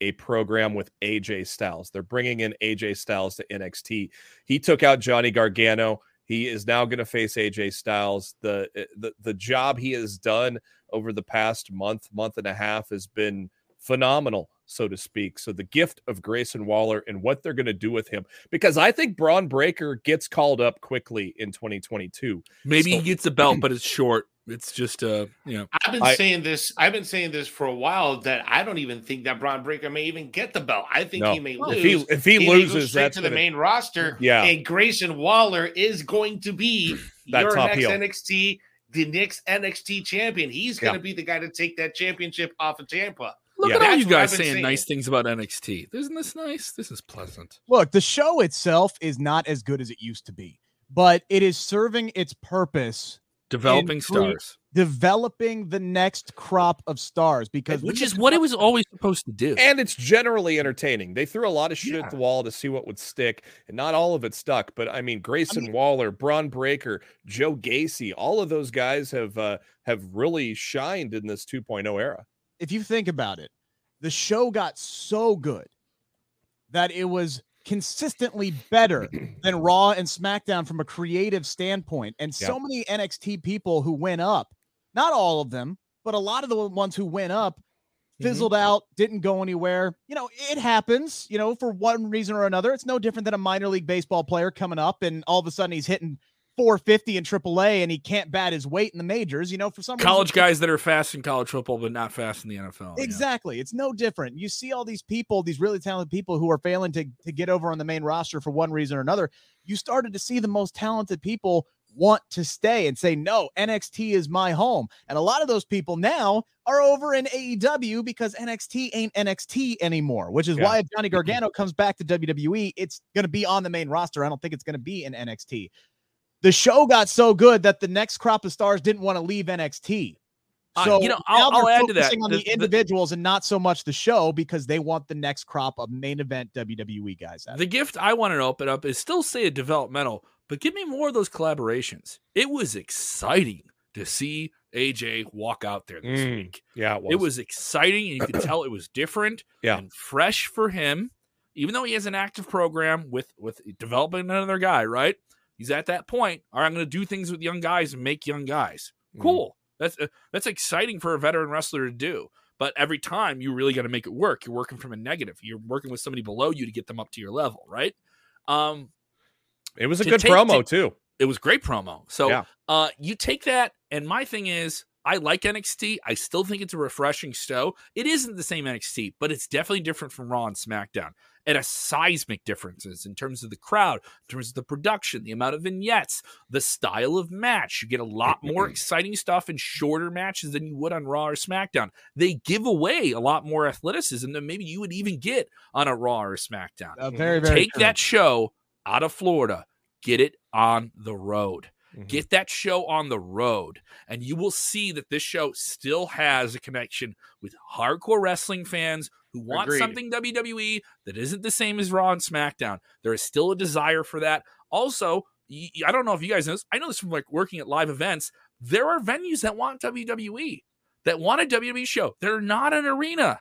a program with AJ Styles. They're bringing in AJ Styles to NXT. He took out Johnny Gargano. He is now going to face AJ Styles. The, eh, the the job he has done over the past month, month and a half has been phenomenal, so to speak. So the gift of Grayson Waller and what they're going to do with him, because I think Bron Breakker gets called up quickly in 2022. Maybe So- he gets a belt, but it's short. It's just uh, you know, I've been I- saying this. I've been saying this for a while that I don't even think that Bron Breakker may even get the belt. I think No. he may lose. If he if he He loses, straight that's to the gonna- main roster. Yeah. and Grayson Waller is going to be That your top next heel. NXT, the next NXT champion. He's going to Yeah. be the guy to take that championship off of Ciampa. look Yeah. at all That's you guys I've saying saying. nice things about NXT. Isn't this nice? This is pleasant. Look, the show itself is not as good as it used to be, but it is serving its purpose, Developing stars, developing the next crop of stars because which is what it was always supposed to do. and it's generally entertaining. They threw a lot of shit Yeah. at the wall to see what would stick, and not all of it stuck. But I mean, Grayson mean- Waller, Bron Breakker, Joe Gacy, all of those guys have uh, have really shined in this 2.0 era. if you think about it, the show got so good that it was consistently better than Raw and SmackDown from a creative standpoint. And so many NXT people who went up, not all of them, but a lot of the ones who went up Mm-hmm. fizzled out, didn't go anywhere. You know, it happens, you know, for one reason or another. It's no different than a minor league baseball player coming up and all of a sudden he's hitting 450 in AAA and he can't bat his weight in the majors. You know, for some reason- college guys that are fast in college football, but not fast in the NFL. yeah. Exactly. It's no different. You see all these people, these really talented people who are failing to, to get over on the main roster for one reason or another. You started to see the most talented people want to stay and say, no, NXT is my home. And a lot of those people now are over in AEW because NXT ain't NXT anymore, which is Yeah. why if Johnny Gargano comes back to WWE, it's going to be on the main roster. I don't think it's going to be in NXT. The show got so good that the next crop of stars didn't want to leave NXT. Uh, So you know, now I'll- they're I'll add to that. focusing on The- the, the- individuals and not so much the show because they want the next crop of main event WWE guys. out The it. gift I want to open up is still say a developmental, but give me more of those collaborations. It was exciting to see AJ walk out there this Mm, week. Yeah, it was. It was exciting, and you could tell it was different Yeah. and fresh for him. Even though he has an active program with with developing another guy, right? He's at that point. All right, I'm going to do things with young guys and make young guys. Mhm. Cool. That's uh, that's exciting for a veteran wrestler to do. But every time you really got to make it work. You're working from a negative. You're working with somebody below you to get them up to your level, right? Um, It was a good take- promo to- too. it was great promo. So Yeah. uh you take that and my thing is I like NXT. I still think it's a refreshing show. It isn't the same NXT, but it's definitely different from Raw and SmackDown. At a seismic differences in terms of the crowd, in terms of the production, the amount of vignettes, the style of match. You get a lot more exciting stuff in shorter matches than you would on Raw or SmackDown. They give away a lot more athleticism than maybe you would even get on a Raw or SmackDown. Uh, very, very Take true. that show out of Florida, get it on the road. Mhm. Get that show on the road, and you will see that this show still has a connection with hardcore wrestling fans who want Agreed. something WWE that isn't the same as Raw and SmackDown. There is still a desire for that. Also, I don't know if you guys know this. I know this from like working at live events. There are venues that want WWE, that want a WWE show. They're not an arena,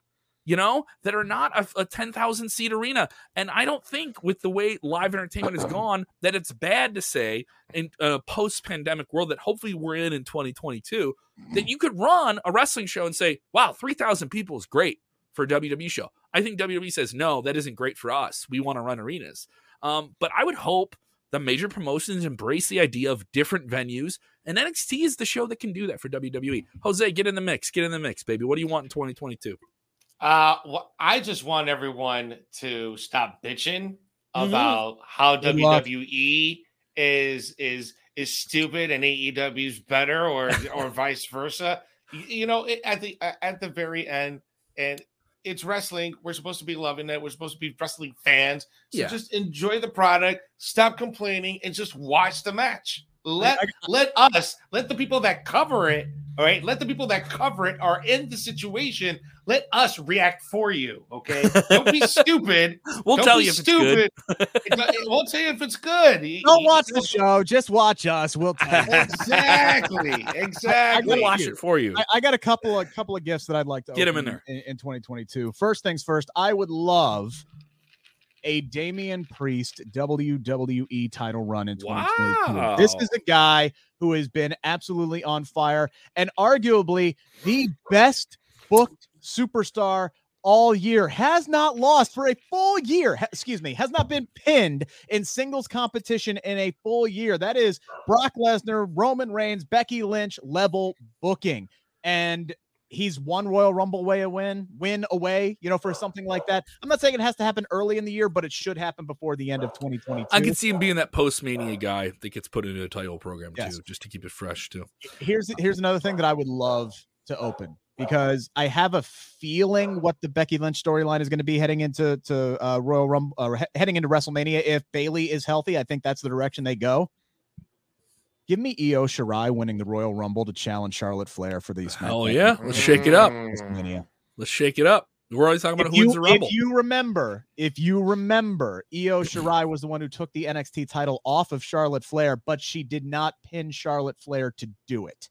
you know, that are not a, a 10,000 seat arena. And I don't think with the way live entertainment has gone that it's bad to say in a post pandemic world that hopefully we're in in 2022 that you could run a wrestling show and say, wow, 3,000 people is great for a WWE show. I think WWE says, no, that isn't great for us. We want to run arenas. Um, but I would hope the major promotions embrace the idea of different venues, and NXT is the show that can do that for WWE. Jose, get in the mix. Get in the mix, baby. What do you want in 2022? Uh, well, I just want everyone to stop bitching Mhm. about how Good luck. WWE is is is stupid and AEW is better, or or vice versa. You, you know, it, at the at the very end, and it's wrestling. We're supposed to be loving it. We're supposed to be wrestling fans. So Yeah. just enjoy the product. Stop complaining and just watch the match. Let let us let the people that cover it. All right, let the people that cover it are in the situation. Let us react for you. Okay, don't be stupid. We'll Don't tell be you if it's good. It, it won't tell you if it's good. Don't watch the show. Just watch us. We'll tell you. Exactly. Exactly. We'll watch it for you. I, I got a couple of couple of gifts that I'd like to get open in there. in, in 2022. First things first, I would love a Damian Priest WWE title run in 2022. This is a guy who has been absolutely on fire and arguably the best booked superstar all year has not lost for a full year ha- excuse me has not been pinned in singles competition in a full year that is Brock Lesnar, Roman Reigns, Becky Lynch level booking. And he's one Royal Rumble way a win, win away, you know, for something like that. I'm not saying it has to happen early in the year, but it should happen before the end of 2022. I can see him being that post mania guy that gets put into a title program Yes. too, just to keep it fresh too. here's here's another thing that I would love to open because I have a feeling what the Becky Lynch storyline is going to be heading into to uh, Royal Rumble, uh, heading into WrestleMania. If Bayley is healthy, I think that's the direction they go. Give me Io Shirai winning the Royal Rumble to challenge Charlotte Flair for these. Hell yeah, let's shake it up. Let's shake it up. We're always talking about If who wins the rumble. if you remember, if you remember, Io Shirai was the one who took the NXT title off of Charlotte Flair, but she did not pin Charlotte Flair to do it.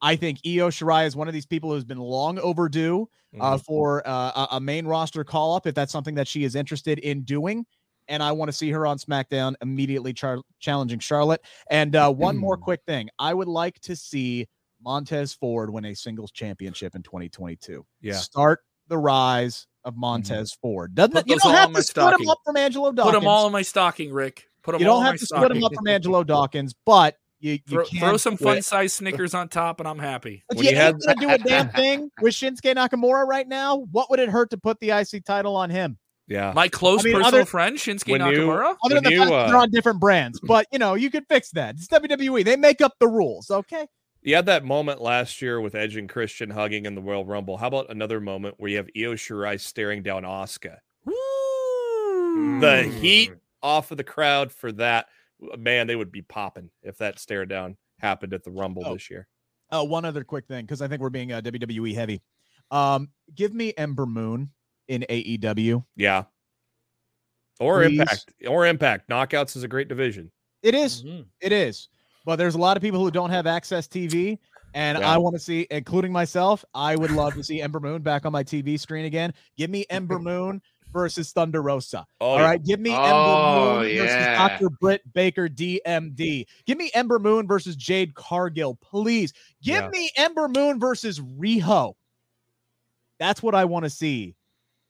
I think Io Shirai is one of these people who's been long overdue uh, Mhm. for uh, a- a main roster call up if that's something that she is interested in doing. And I want to see her on SmackDown immediately char- challenging Charlotte. And uh, one more quick thing I would like to see Montez Ford win a singles championship in 2022. yeah. Start the rise of Montez Ford. Doesn't Put it, you don't have to split him up from Angelo Dawkins. Put them all in my stocking, Rick. Put them all in my stock. you don't have to split them stocking. up from Angelo Dawkins, but you, you Throw, throw some fun size Snickers on top, and I'm happy. When you you had- gonna do a damn thing with Shinsuke Nakamura right now. What would it hurt to put the IC title on him? Yeah. My close I mean, personal other- friend Shinsuke When you- Nakamura. Other than the you, fact that they're uh, on different brands, but you know you could fix that. It's WWE. They make up the rules. Okay. You had that moment last year with Edge and Christian hugging in the Royal Rumble. How about another moment where you have Io Shirai staring down Asuka? Woo! The Mm. heat off of the crowd for that. Man, they would be popping if that stare down happened at the Rumble Oh. this year. Oh, one other quick thing because I think we're being uh, WWE heavy. Um, give me Ember Moon in AEW. Yeah. Or Please. Impact. Or Impact. Knockouts is a great division. It is. Mhm. It is. But there's a lot of people who don't have access TV. And Yeah. I want to see, including myself, I would love to see Ember Moon back on my TV screen again. Give me Ember Moon versus Thunder Rosa. Oh, All yeah. right. Give me Oh, Ember Moon yeah. versus Dr. Britt Baker DMD. Give me Ember Moon versus Jade Cargill, please. Give Yeah. me Ember Moon versus Riho. That's what I want to see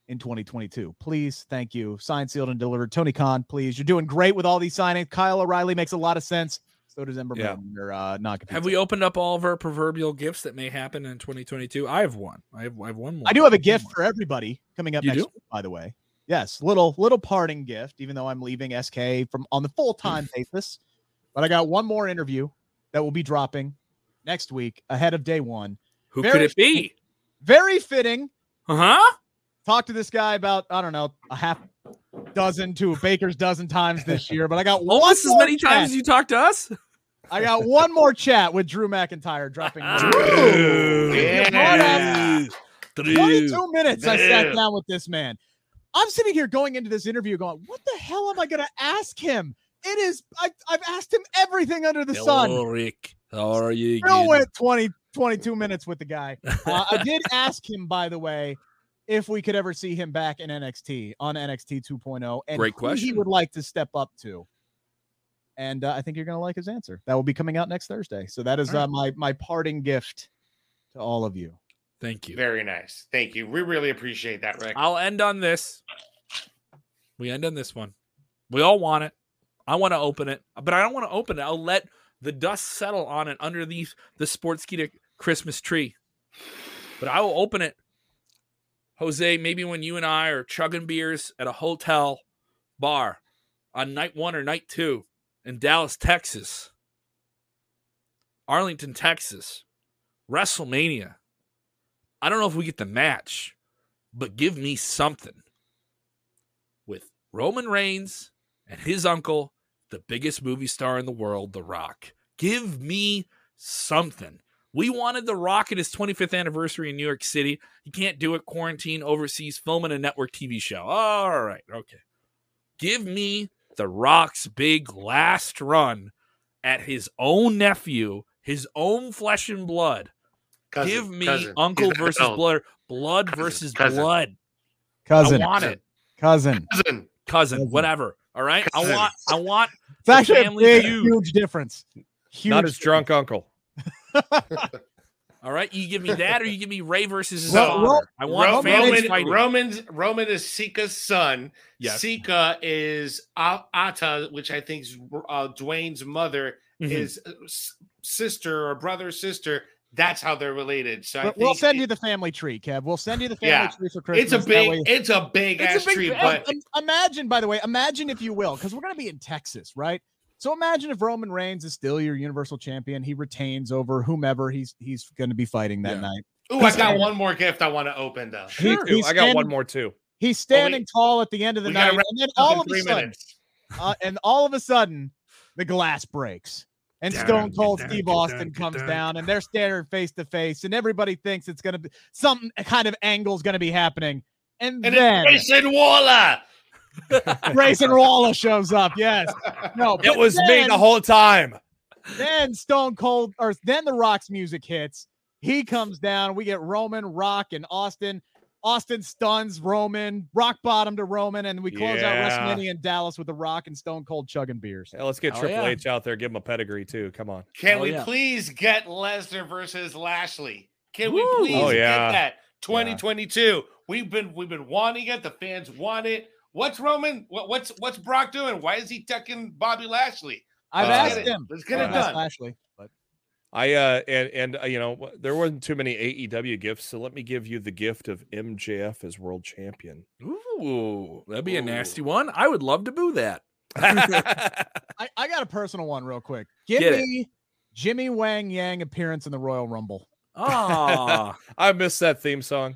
in 2022. Please, thank you. Signed, sealed, and delivered. Tony Khan, please. You're doing great with all these signings. Kyle O'Reilly makes a lot of sense. So does Ember Yeah. Moon. Or, uh, not Have we opened up all of our proverbial gifts that may happen in 2022? I have one. I have, I have one more. I do have a gift for everybody coming up You next do? week, by the way. Yes, little little parting gift, even though I'm leaving SK from on the full time basis. But I got one more interview that will be dropping next week ahead of day one. Who very could it be? Very fitting. Uh huh. Talked to this guy about, I don't know, a half dozen to a baker's dozen times this year, but I got one Almost as many chat. times as you talked to us. I got one more chat with Drew McIntyre dropping. Drew. Yeah. Drew. 22 minutes I sat down with this man. I'm sitting here going into this interview going, what the hell am I going to ask him? It is, I, I've asked him everything under the sun. Rick. How are you? Still went 20, 22 minutes with the guy. Uh, I did ask him, by the way, if we could ever see him back in NXT on NXT 2.0 and Great who he would like to step up to. And uh, I think you're going to like his answer. That will be coming out next Thursday. So that is All right. uh, my my parting gift to all of you. Thank you. Very nice. Thank you. We really appreciate that, Rick. I'll end on this. We end on this one. We all want it. I want to open it, but I don't want to open it. I'll let the dust settle on it underneath the sports Sportskeeda Christmas tree. But I will open it, Jose. Maybe when you and I are chugging beers at a hotel bar on night one or night two in Dallas, Texas, Arlington, Texas, WrestleMania. I don't know if we get the match, but give me something with Roman Reigns and his uncle, the biggest movie star in the world, The Rock. Give me something. We wanted The Rock at his 25th anniversary in New York City. He can't do it, quarantine, overseas, filming a network TV show. All right, okay. Give me The Rock's big last run at his own nephew, his own flesh and blood. Cousin, Give me cousin. uncle versus old. blood, blood Cousin, versus cousin. blood. Cousin, I want it, cousin. Cousin. cousin, Cousin. whatever. All right, I want, I want. It's actually a family big, huge difference. Huge Not his difference. drunk uncle. All right, you give me that, or you give me Ray versus his So. Ro- I want Ro- families Roman, fighting. Roman's Roman is Sika's son. Yes. Sika is A- Ata, which I think is uh, Dwayne's mother, Mhm. is uh, sister or brother sister. That's how they're related. So I But we'll send it- you the family tree, Kev. We'll send you the family Yeah. tree for Christmas. It's a big, way- it's a big It's a big tree, but imagine, by the way, imagine if you will, because we're going to be in Texas, right? So imagine if Roman Reigns is still your Universal Champion, he retains over whomever he's he's going to be fighting that Yeah. night. Oh, I got one more gift I want to open though. He- Too. he's I got one standing- more too. He's standing wait. tall at the end of the night, and then all of a sudden, uh, and all of a sudden, the glass breaks. And Dun, Stone Cold dun, Steve dun, Austin dun, comes dun. down, and they're staring face to face, and everybody thinks it's going to be some kind of angle is going to be happening. And, And then it's Grayson Waller. Grayson Waller shows up. Yes, no, It but was me the whole time. then Stone Cold or then the Rock's music hits. He comes down. We get Roman, Rock, and Austin. Austin stuns Roman, rock bottom to Roman, and we close Yeah. out WrestleMania in Dallas with the Rock and Stone Cold chugging beers. Yeah, let's get Oh, Triple yeah. H out there, give him a pedigree too. Come on. Can Oh, we yeah. please get Lesnar versus Lashley? Can we please Oh, get that? 2022. We've been we've been wanting it. The fans want it. What's Roman? What, what's what's Brock doing? Why is he tucking Bobby Lashley? I've Let's asked him. Let's get it I've asked done. Lashley, but I uh and and uh, you know there wasn't too many AEW gifts, so let me give you the gift of MJF as world champion. Ooh, that'd be a nasty one. I would love to boo that. I, I got a personal one real quick. Give Get it. me Jimmy Wang Yang appearance in the Royal Rumble. Ah, I missed that theme song.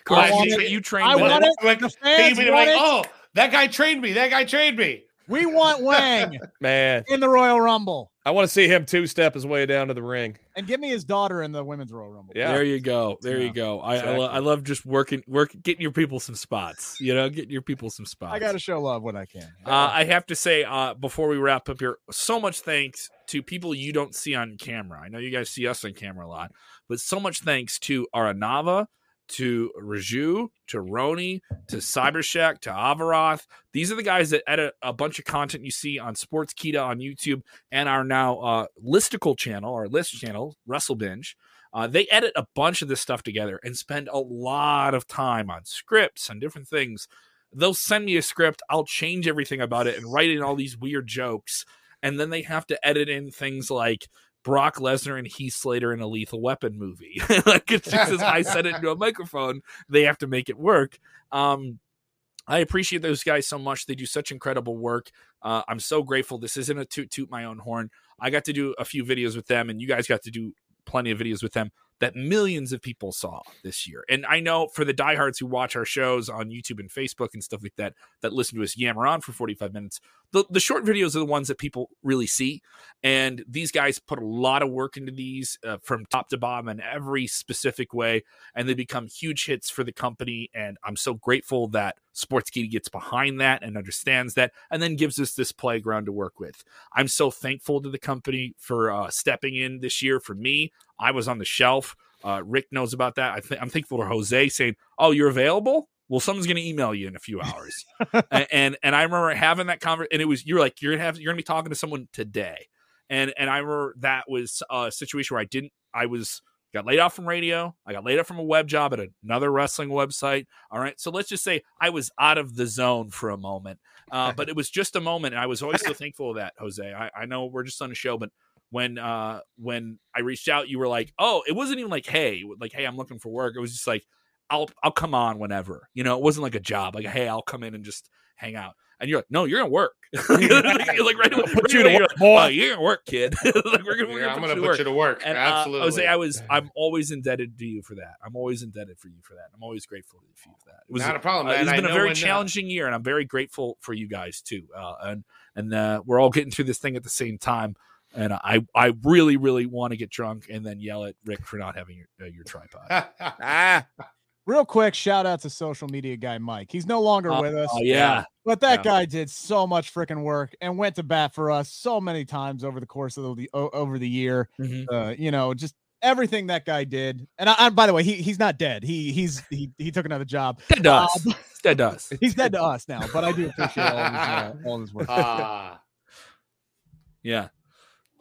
of course, want you, it. you trained I with want it. it. Like, The fans want like, it. oh, that guy trained me. That guy trained me. We want Wang Man, in the Royal Rumble. I want to see him two step his way down to the ring. And give me his daughter in the Women's Royal Rumble. Yeah. There you go. There Yeah, you go. I I, lo- I love just working, work, getting your people some spots. You know, getting your people some spots. I got to show love when I can. Uh, I have to say, uh, before we wrap up here, so much thanks to people you don't see on camera. I know you guys see us on camera a lot, but so much thanks to Aranava, to Raju, to Roni, to Cybershack, to Avaroth. These are the guys that edit a bunch of content you see on Sportskeeda on YouTube and our now uh, listicle channel, our list channel, Wrestle Binge. Uh, they edit a bunch of this stuff together and spend a lot of time on scripts and different things they'll send me a script i'll change everything about it and write in all these weird jokes and then they have to edit in things like Brock Lesnar and Heath Slater in a Lethal Weapon movie. like it's just as I said it into a microphone, they have to make it work. Um, I appreciate those guys so much. They do such incredible work. Uh, I'm so grateful. This isn't a toot toot my own horn. I got to do a few videos with them, and you guys got to do plenty of videos with them that millions of people saw this year. And I know for the diehards who watch our shows on YouTube and Facebook and stuff like that, that listen to us yammer on for 45 minutes, the, the short videos are the ones that people really see. And these guys put a lot of work into these uh, from top to bottom in every specific way. And they become huge hits for the company. And I'm so grateful that Sportskeeda gets behind that and understands that and then gives us this playground to work with. I'm so thankful to the company for uh, stepping in this year for me. I was on the shelf. Uh, Rick knows about that. I th- I'm thankful to Jose saying, "Oh, you're available." Well, someone's going to email you in a few hours, and, and, and I remember having that conversation, and it was you're like you're gonna have you're gonna be talking to someone today, and and I remember that was a situation where I didn't I was got laid off from radio, I got laid off from a web job at another wrestling website. All right, so let's just say I was out of the zone for a moment, uh, but it was just a moment, and I was always so thankful of that, Jose. I, I know we're just on a show, but when uh when I reached out, you were like, "Oh, it wasn't even like, hey, like, hey, I'm looking for work." It was just like, "I'll I'll come on whenever." You know, it wasn't like a job, like, "Hey, I'll come in and just hang out." And you're like, "No, you're gonna work." you're like, right, away, Put right you to you're work, like, boy. "Oh, you're gonna work, kid." like, we're gonna, we're Yeah, gonna I'm put gonna you to put work. you to work. And uh, Absolutely. Jose, I was I'm always indebted to you for that. I'm always indebted for you for that. I'm always grateful to you for that. It was not a problem, uh, it's been a very uh, challenging year, and I'm very grateful for you guys too. Uh, and and uh, we're all getting through this thing at the same time. And I I really really want to get drunk and then yell at Rick for not having your uh, your tripod. Ah, Real quick, shout out to social media guy Mike. He's no longer with us. Oh yeah, But that Yeah. guy did so much freaking work and went to bat for us so many times over the course of the over the year. Mhm. Uh, you know, just everything that guy did. And I, I, by the way, he he's not dead. He he's he he took another job. dead to us. Um, dead to us. He's dead to us now, but I do appreciate all of his, uh, all his work. Ah, Yeah,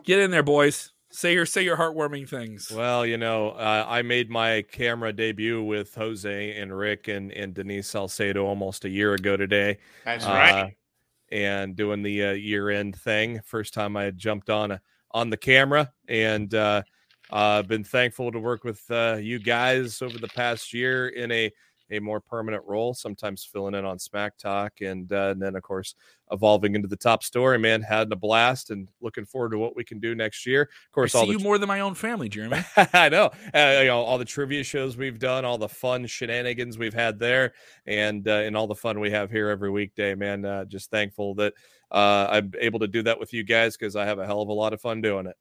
get in there, boys. Say your say your heartwarming things. well, you know, uh, I made my camera debut with Jose and Rick and, and Denise Salcedo almost a year ago today. that's uh, right. and doing the uh, year end thing. First time I had jumped on a, on the camera, and uh, uh, been thankful to work with uh, you guys over the past year in a a more permanent role. Sometimes filling in on Smack Talk, and, uh, and then of course evolving into the top story. Man, had a blast, and looking forward to what we can do next year. Of I course, see all the you more than my own family, Jeremy. I know, uh, you know, all the trivia shows we've done, all the fun shenanigans we've had there, and uh, and all the fun we have here every weekday. Man, uh, just thankful that uh, I'm able to do that with you guys because I have a hell of a lot of fun doing it.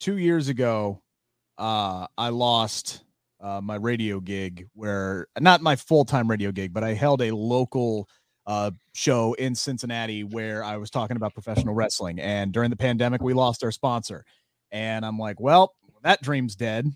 two years ago, uh, I lost uh, my radio gig where not my full time radio gig, but I held a local uh, show in Cincinnati where I was talking about professional wrestling. And during the pandemic, we lost our sponsor. And I'm like, well, that dream's dead.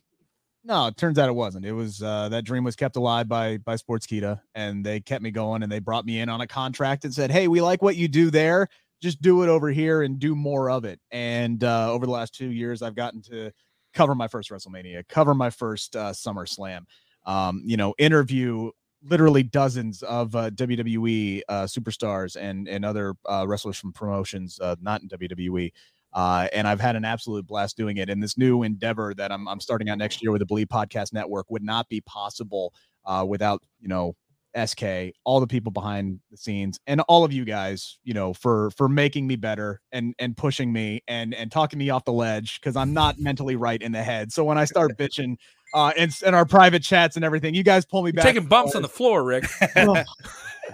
No, it turns out it wasn't. It was uh, that dream was kept alive by by Sports Sportskeeda, and they kept me going, and they brought me in on a contract and said, "Hey, we like what you do there. Just do it over here and do more of it." And uh, over the last two years, I've gotten to cover my first WrestleMania, cover my first uh, SummerSlam, um, you know, interview literally dozens of uh, WWE uh, superstars and and other uh, wrestlers from promotions uh, not in WWE. Uh, and I've had an absolute blast doing it. And this new endeavor that I'm, I'm starting out next year with the Believe Podcast Network would not be possible uh, without, you know, SK, all the people behind the scenes, and all of you guys, you know, for for making me better and and pushing me and and talking me off the ledge because I'm not mentally right in the head. So when I start bitching uh and in our private chats and everything, you guys pull me You're back. taking bumps on the floor, Rick.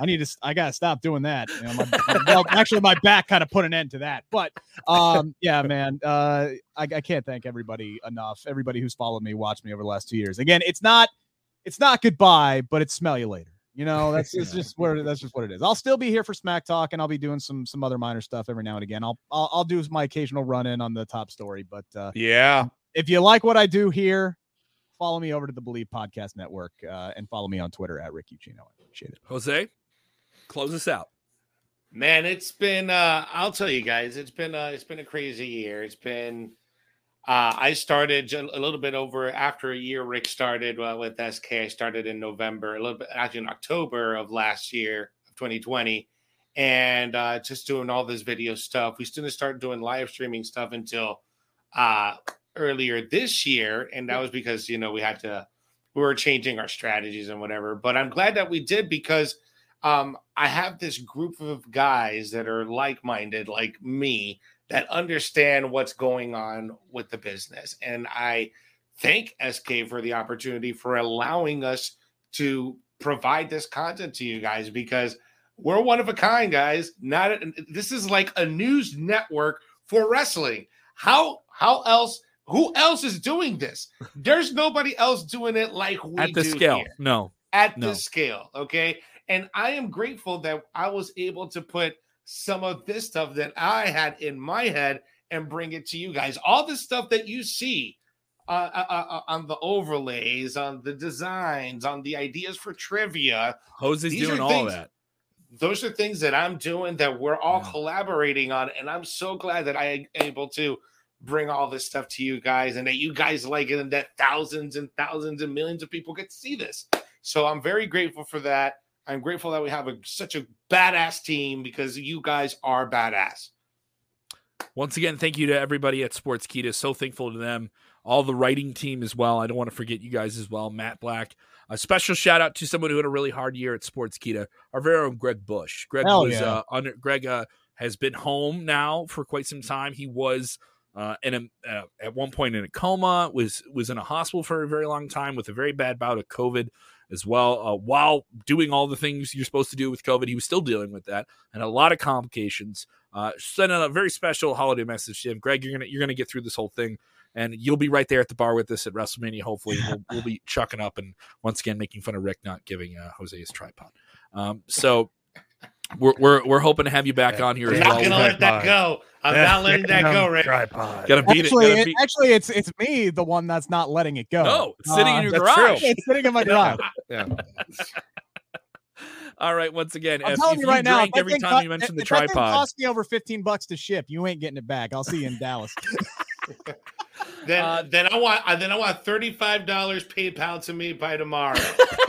I need to. I gotta stop doing that. You know, my, my- well, actually, my back kind of put an end to that. But um, yeah, man, uh, I, I can't thank everybody enough. Everybody who's followed me, watched me over the last two years. Again, it's not, it's not goodbye, but it's smell you later. You know, that's it's just where that's just what it is. I'll still be here for Smack Talk, and I'll be doing some some other minor stuff every now and again. I'll I'll, I'll do my occasional run in on the top story, but uh, Yeah, if you like what I do here, follow me over to the Believe Podcast Network uh, and follow me on Twitter at Rick Ucchino. I appreciate it. Jose, close us out. Man, it's been uh I'll tell you guys, it's been uh it's been a crazy year. It's been uh I started a little bit over after a year Rick started uh, with SK. I started in November, a little bit actually in October of last year of 2020. and uh, just doing all this video stuff. We didn't start doing live streaming stuff until uh, earlier this year, and that was because you know we had to we were changing our strategies and whatever. But I'm glad that we did because um, I have this group of guys that are like minded, like me, that understand what's going on with the business. And I thank SK for the opportunity for allowing us to provide this content to you guys because we're one of a kind, guys. Not this is like a news network for wrestling. How how else? Who else is doing this? There's nobody else doing it like we At the scale, here no. at No. this scale. Okay. And I am grateful that I was able to put some of this stuff that I had in my head and bring it to you guys. All the stuff that you see uh, uh, uh, on the overlays, on the designs, on the ideas for trivia, Jose's doing are all that. those are things that I'm doing that we're all Yeah. collaborating on. And I'm so glad that I am able to bring all this stuff to you guys and that you guys like it and that thousands and thousands and millions of people get to see this. So I'm very grateful for that. I'm grateful that we have a, such a badass team because you guys are badass. Once again, thank you to everybody at Sportskeeda. So thankful to them. All the writing team as well. I don't want to forget you guys as well. Matt Black. A special shout out to someone who had a really hard year at Sportskeeda. Our very own Greg Bush. Greg Hell was yeah. uh, under. Greg uh, has been home now for quite some time. He was uh, in a uh, at one point in a coma. Was was in a hospital for a very long time with a very bad bout of COVID as well. Uh, while doing all the things you're supposed to do with COVID, he was still dealing with that and a lot of complications. Uh, sending a very special holiday message to him, Greg. You're gonna you're gonna get through this whole thing, and you'll be right there at the bar with us at WrestleMania. Hopefully, we'll, we'll be chucking up and once again making fun of Rick not giving uh, Jose his tripod. Um, so we're, we're we're hoping to have you back on here I'm as not well. gonna let that go. I'm not letting that go, Rick. Tripod. Gotta beat Actually, it. Gotta it, beat- actually, it's it's me, the one that's not letting it go. no, it's sitting Uh, in your garage. true. It's sitting in my garage. Yeah. All right, once again, I'm if, telling if you right now, drink if that every time co- you mention if the that thing tripod, cost me over 15 bucks to ship, you ain't getting it back. I'll see you in Dallas. Then, Uh, then I want, then I want thirty-five dollars PayPal to me by tomorrow.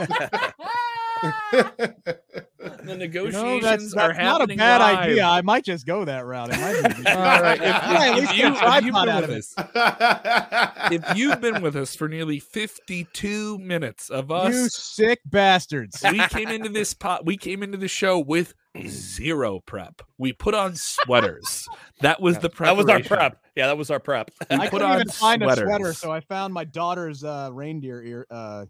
the You negotiations know, that's, are that's not a bad live. idea. I might just go that route. It might be- All right, if, Yeah, at if least you, if you've been out with of us, if you've been with us for nearly 52 minutes of you us, sick bastards. we came into this pot, we came into the show with zero prep. We put on sweaters. That was the prep. That was our prep. Yeah, that was our prep. We I put couldn't on even find a sweater, so I found my daughter's uh, reindeer ear. Uh,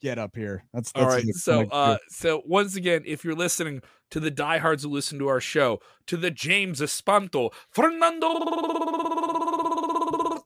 get up here. That's, All that's right. the- So, uh, so once again, if you're listening to the diehards who listen to our show, to the James Espanto, Fernando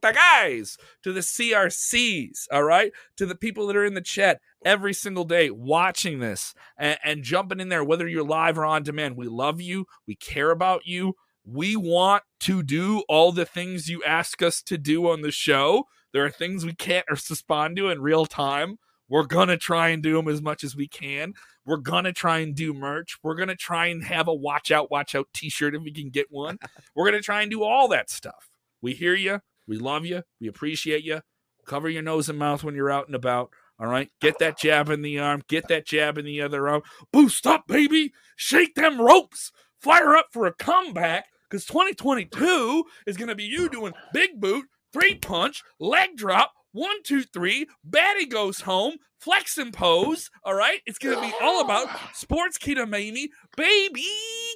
the guys, to the CRCs, all right, to the people that are in the chat every single day watching this and, and jumping in there, whether you're live or on demand, we love you. We care about you. We want to do all the things you ask us to do on the show. There are things we can't respond to in real time. We're gonna try and do them as much as we can. We're gonna try and do merch. We're gonna try and have a watch out, watch out T-shirt if we can get one. We're gonna try and do all that stuff. We hear you. We love you. We appreciate you. Cover your nose and mouth when you're out and about. All right. Get that jab in the arm. Get that jab in the other arm. Boost up, baby. Shake them ropes. Fire up for a comeback because 2022 is going to be you doing big boot, three punch, leg drop, one, two, three. Batty goes home, flex and pose. All right. It's going to be all about Sportskeeda Mamie, baby.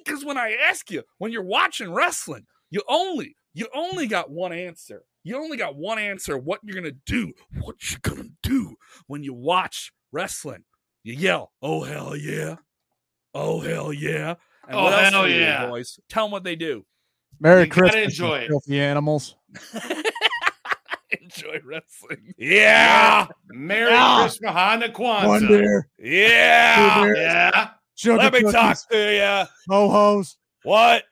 Because when I ask you, when you're watching wrestling, you only, you only got one answer. You only got one answer. What you're gonna do? What you gonna do when you watch wrestling? You yell, "Oh hell yeah! Oh hell yeah!" And Oh, hell do you do, yeah. boys? Tell them what they do. Merry You Christmas, enjoy you it. filthy animals. Enjoy wrestling. Yeah. Merry Ah. Christmas, Hana Kwanzaa. One beer, Yeah. Two beers. Yeah. sugar Let me talk to you. ho hos. What?